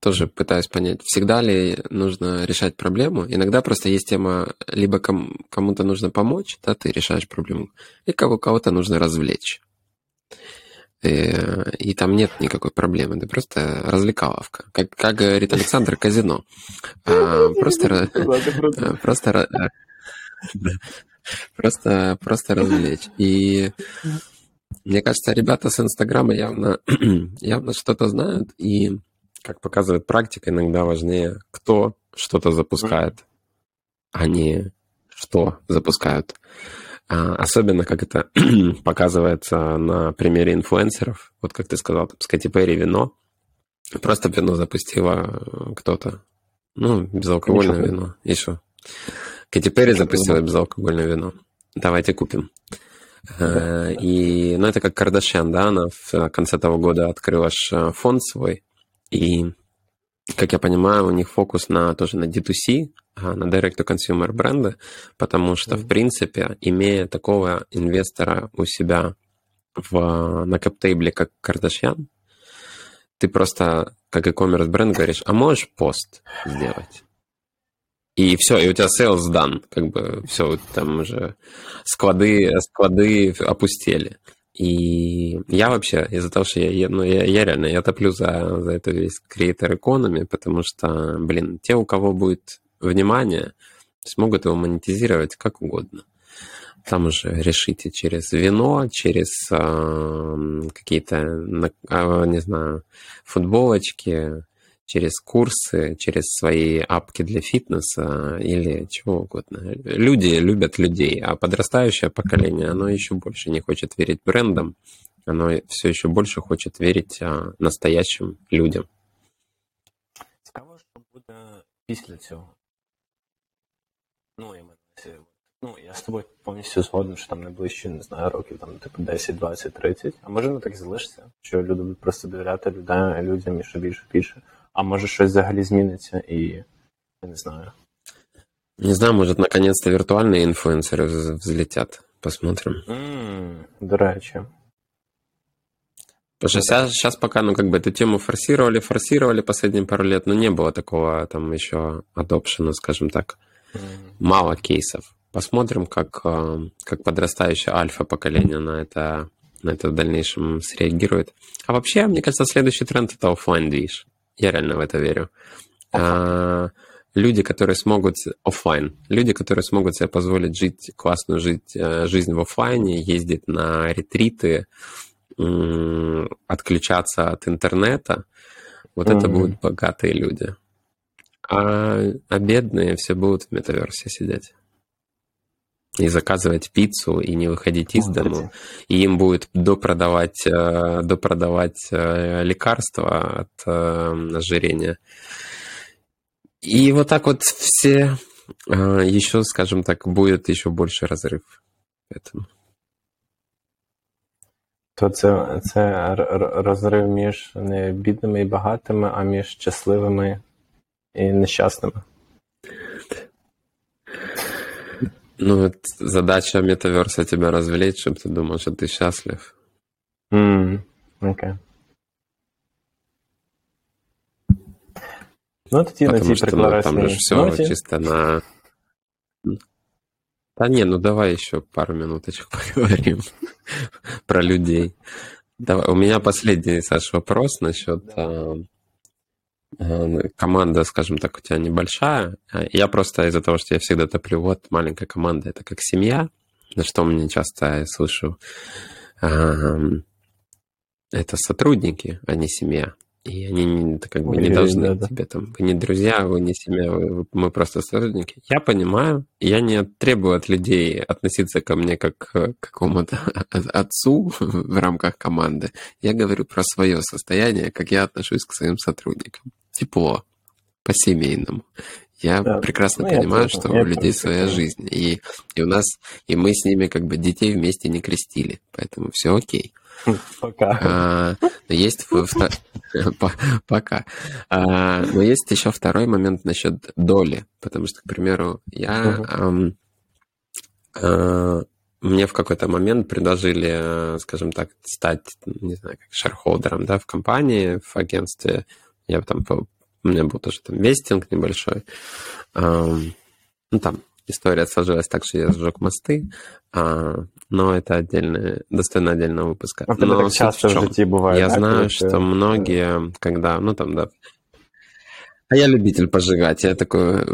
тоже пытаюсь понять, всегда ли нужно решать проблему. Иногда просто есть тема, либо ком- кому-то нужно помочь, да, ты решаешь проблему, и кого-то нужно развлечь. И, э, и там нет никакой проблемы, это просто развлекаловка. Как, как говорит Александр, казино. А, просто, просто, Просто, просто развлечь. И мне кажется, ребята с Инстаграма явно, явно что-то знают, и, как показывает практика, иногда важнее, кто что-то запускает, а не что запускают. А, особенно, как это показывается на примере инфлюенсеров. Вот как ты сказал, там, с Кэти Перри вино. Просто вино запустила кто-то. Ну, безалкогольное вино. Что? Кэти Перри запустила безалкогольное вино. Давайте купим. Э, и, ну, это как Кардашьян, да, она в конце того года открыла э, фонд свой, и, как я понимаю, у них фокус на тоже на D2C, а, на direct-to-consumer бренды, потому что, в принципе, имея такого инвестора у себя в, на каптейбле, как Кардашьян, ты просто, как e-commerce бренд, говоришь, а можешь пост сделать? И все, и у тебя sales done, как бы все, там уже склады, склады опустели. И я вообще, из-за того, что я, ну, я, я реально, я топлю за, за это весь creator economy, потому что, блин, те, у кого будет внимание, смогут его монетизировать как угодно. Там уже решите через вино, через э, какие-то, э, не знаю, футболочки, через курсы, через свои апки для фитнеса или чего угодно. Люди любят людей, а подрастающее поколение, оно еще больше не хочет верить брендам, оно все еще больше хочет верить а, настоящим людям. Цікаво, що буде після цього. Ну, я Ну, я з тобою повністю згоден, що там найближчі, не знаю, років там, типу, 10, 20, 30. А може воно так і залишиться, що люди будуть просто довіряти людям і що більше більше. а може щось взагалі зміниться і я не знаю. Не знаю, может, наконец-то виртуальные инфлюенсеры взлетят. Посмотрим. Mm, до речи. Потому что сейчас, сейчас пока, ну, как бы эту тему форсировали, форсировали последние пару лет, но не было такого там еще адопшена, скажем так. Mm. Мало кейсов. Посмотрим, как, э, как подрастающее альфа-поколение на это, на это в дальнейшем среагирует. А вообще, мне кажется, следующий тренд — это офлайн движ я реально в это верю. А, люди, которые смогут офлайн, люди, которые смогут себе позволить жить классную жить, э, жизнь в офлайне, ездить на ретриты, отключаться от интернета, вот mm-hmm. это будут богатые люди. А, а бедные все будут в метаверсе сидеть и заказывать пиццу и не выходить из дома. И им будет допродавать, э, допродавать э, лекарства от э, ожирения. И вот так вот все еще, скажем так, будет еще больше разрыв. Поэтому. То це це розрив між не бідними і багатими, а між щасливими і нещасними. Ну, вот задача метаверса тебя развлечь, чтобы ты думал, что ты счастлив. Mm, окей. Ну, тоді Потому на цій что, там же все ноті. чисто на... Да не, ну давай еще пару минуточек поговорим про людей. Давай, у меня последний, Саш, вопрос насчет а, Э, команда, скажем так, у тебя небольшая. А я просто из-за того, что я всегда топлю, вот маленькая команда, это как семья, на что мне часто я слышу, это сотрудники, а не семья. И они не, как бы не должны да, тебе там, вы не друзья, вы не семья, вы, мы просто сотрудники. Я понимаю, я не требую от людей относиться ко мне как к какому-то отцу в рамках команды. Я говорю про свое состояние, как я отношусь к своим сотрудникам. Тепло, по-семейному. Я да. прекрасно ну, понимаю, что у людей своя жизнь. И, и у нас, и мы с ними как бы детей вместе не крестили. Поэтому все окей. Пока. А, есть пока. А, но есть еще второй момент насчет доли, потому что, к примеру, я а, мне в какой-то момент предложили, скажем так, стать, не знаю, как шерхолдером, да, в компании, в агентстве. Я там, у меня был тоже там вестинг небольшой. Ну, там история сложилась так, что я сжег мосты, а, но это отдельно, достойно отдельного выпуска. А но так часто в, в житии бывает. Я да, знаю, что ты... многие, когда, ну там, да, а я любитель пожигать, я такой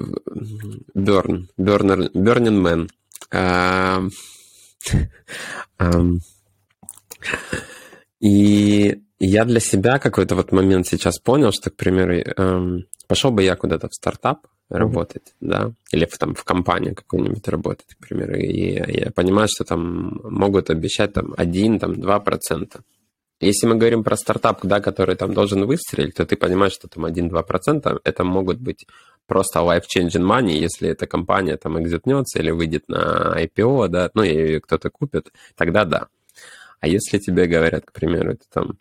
берн, бернер, burning man. А, и я для себя какой-то вот момент сейчас понял, что, к примеру, пошел бы я куда-то в стартап, работать, да, или в, там в компании какой-нибудь работать, к примеру, и я понимаю, что там могут обещать там 1, там 2%. Если мы говорим про стартап, да, который там должен выстрелить, то ты понимаешь, что там 1-2% это могут быть просто life-changing money, если эта компания там экзитнется или выйдет на IPO, да, ну, и кто-то купит, тогда да. А если тебе говорят, к примеру, это там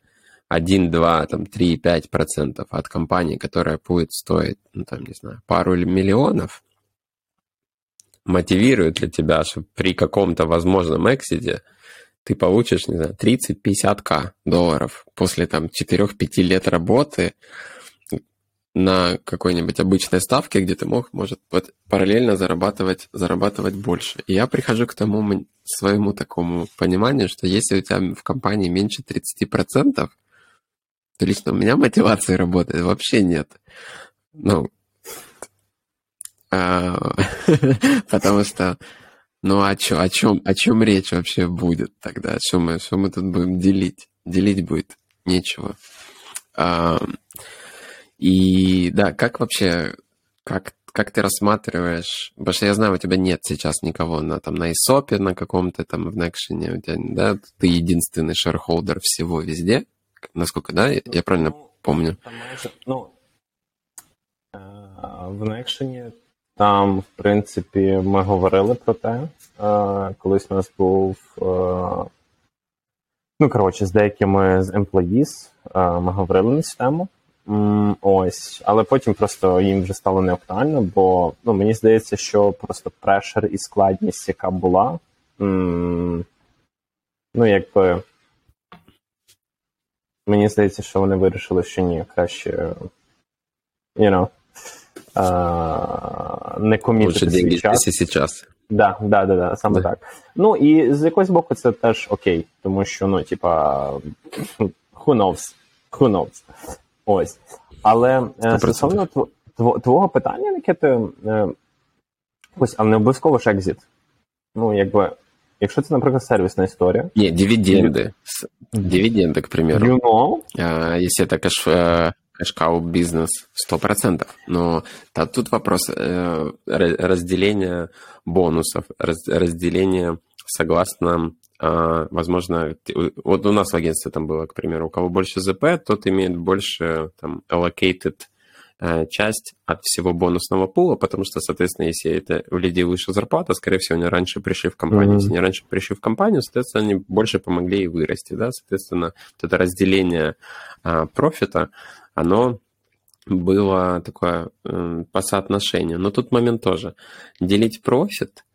1, 2, там, 3, 5 процентов от компании, которая будет стоить, ну, там, не знаю, пару миллионов, мотивирует ли тебя, что при каком-то возможном эксиде ты получишь, не знаю, 30-50к долларов после там 4-5 лет работы на какой-нибудь обычной ставке, где ты мог, может, параллельно зарабатывать, зарабатывать больше. И я прихожу к тому своему такому пониманию, что если у тебя в компании меньше 30%, то лично у меня мотивации работает вообще нет. Ну, а, потому что, ну, а чё, о чем, о чем речь вообще будет тогда? Что мы, что мы тут будем делить? Делить будет нечего. А, и да, как вообще, как, как ты рассматриваешь, потому что я знаю, у тебя нет сейчас никого на, там, на ИСОПе, на каком-то там в Некшене, у тебя, да, ты единственный шерхолдер всего везде, насколько, да? Я, я правильно ну, помню? Ну, е, в Некшені там, в принципі, ми говорили про те. Е, колись у нас був. Е, ну, коротше, з деякими з employees ми говорили на цю тему. Ось, але потім просто їм вже стало неактуально, бо ну, мені здається, що просто прешер і складність, яка була, ну, якби Мені здається, що вони вирішили, що ні, краще you know, uh, не комітити свій час. сейчас. Да, да, да, да, саме так. Ну і з якогось боку це теж окей, тому що, ну, типа, who knows, who knows. Ось. Але е, стосовно твого питання, яке ти. Е, ось, але не обов'язково ж екзит. Ну, якби Якщо це, наприклад, сервісна історія. Ні, дивиденди. Дивиденды, к примеру. You know? А, если это кэш, кэшкау бизнес 100%. Но да, тут вопрос э, разделения бонусов, разделения согласно а, возможно, вот у нас в агентстве там было, к примеру, у кого больше ЗП, тот имеет больше там allocated Э, часть от всего бонусного пула, потому что, соответственно, если это у людей выше зарплата, скорее всего, они раньше пришли в компанию. Mm-hmm. Если они раньше пришли в компанию, соответственно, они больше помогли и вырасти, да, соответственно, вот это разделение а, профита, оно было такое э, по соотношению. Но тут момент тоже. Делить профит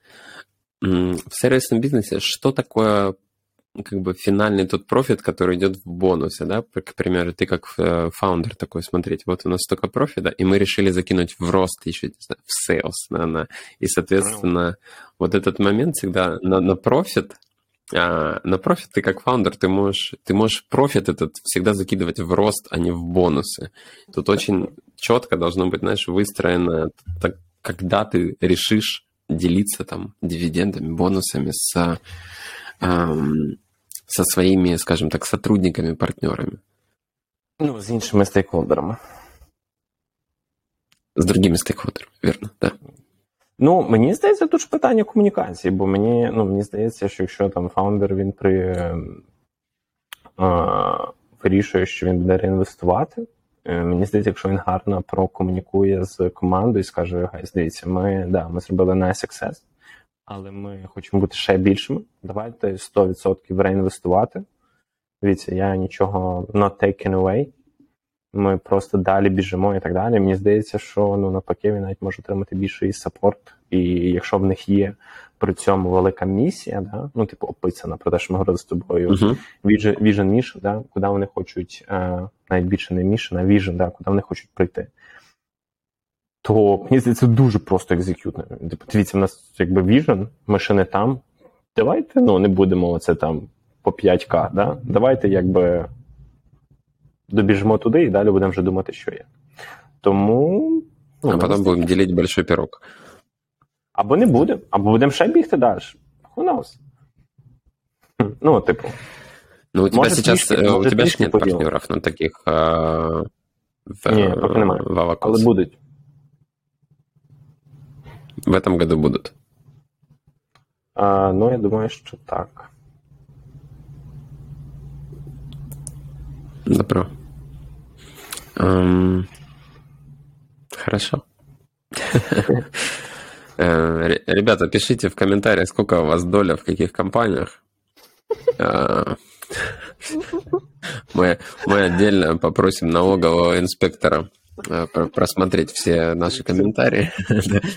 в сервисном бизнесе, что такое как бы финальный тот профит, который идет в бонусе, да, к примеру, ты как э, founder такой, смотреть, вот у нас столько профита, и мы решили закинуть в рост еще, не знаю, в sales, на, на, и, соответственно, вот этот момент всегда на, на профит, а, на профит ты как founder, ты можешь, ты можешь профит этот всегда закидывать в рост, а не в бонусы. Тут очень четко должно быть, знаешь, выстроено, так, когда ты решишь делиться там дивидендами, бонусами с со своими, скажем так, сотрудниками, партнерами. Ну, з іншими stakeholder ами. З другими stakeholder ами, вірно, так. Ну, мені здається, тут ж питання комунікації, бо мені ну, мені здається, що якщо там founder він при е, вирішує, що він буде реінвестувати, е, мені здається, якщо він гарно прокомунікує з командою і скаже: Guys, дивіться, ми да, ми зробили nice success, але ми хочемо бути ще більшими. Давайте 100% реінвестувати. Дивіться, я нічого not taken away. Ми просто далі біжимо і так далі. Мені здається, що ну навпаки він навіть може отримати більший support. І якщо в них є при цьому велика місія, да, ну типу описана про те, що ми говорили з тобою, Uh-huh. vision, vision mission, да, куди вони хочуть, е, навіть більше не mission, а vision, да, куди вони хочуть прийти. То мені здається, дуже просто екзекютно. Типу, дивіться, в нас якби vision, ми ще не там. Давайте ну, не будемо оце там по 5К. Да? Давайте якби добіжимо туди і далі будемо вже думати, що є. Тому. Ну, а потім будемо ділити большой пирог. Або не будемо, або будемо ще бігти далі. Who knows? Ну, типу, Ну, у тебя Может, сейчас, трішки- э, у може, тебя же трішки нет партнеров на таких э, в, Ні, поки немає. в але будуть. В этом году будут. А, ну, я думаю, що так. Добро. Эм, Хорошо. Э, ре- Ребята, пишите в комментариях, сколько у вас доля в каких компаниях. Э, Мы, мы отдельно попросим налогового инспектора просмотреть все наши комментарии.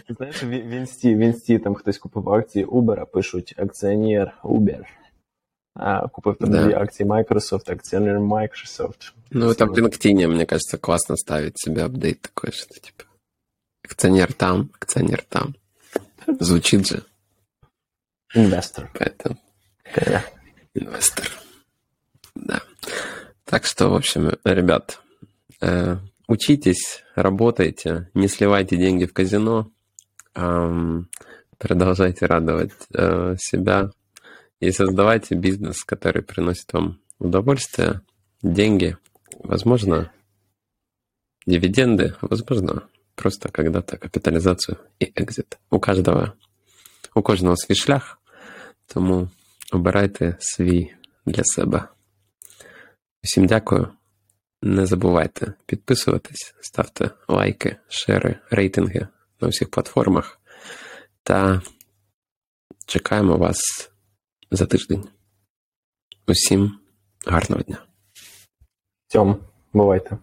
Знаєш, в в інсті, в інсті там хтось купив акції Uber, пишуть акціонер Uber. А, купив там Да. дві акції Microsoft, акціонер Microsoft. Ну, это в LinkedIn, мне кажется, классно ставить себе апдейт такой, что типа акционер там, акционер там. Звучит же, Інвестор. поэтому Е, инвестор. Да. Так что, в общем, ребят, э, учитесь, работайте, не сливайте деньги в казино, ам, продолжайте радовать э, себя и создавайте бизнес, который приносит вам удовольствие, деньги, возможно, дивиденды, возможно, просто когда-то капитализацию и экзит. У каждого, у кожного свій шлях, тому обирайте свій для себе. Усім дякую. Не забувайте підписуватись, ставте лайки, шери, рейтинги на всіх платформах. Та чекаємо вас за тиждень. Усім гарного дня. Цьому, бувайте.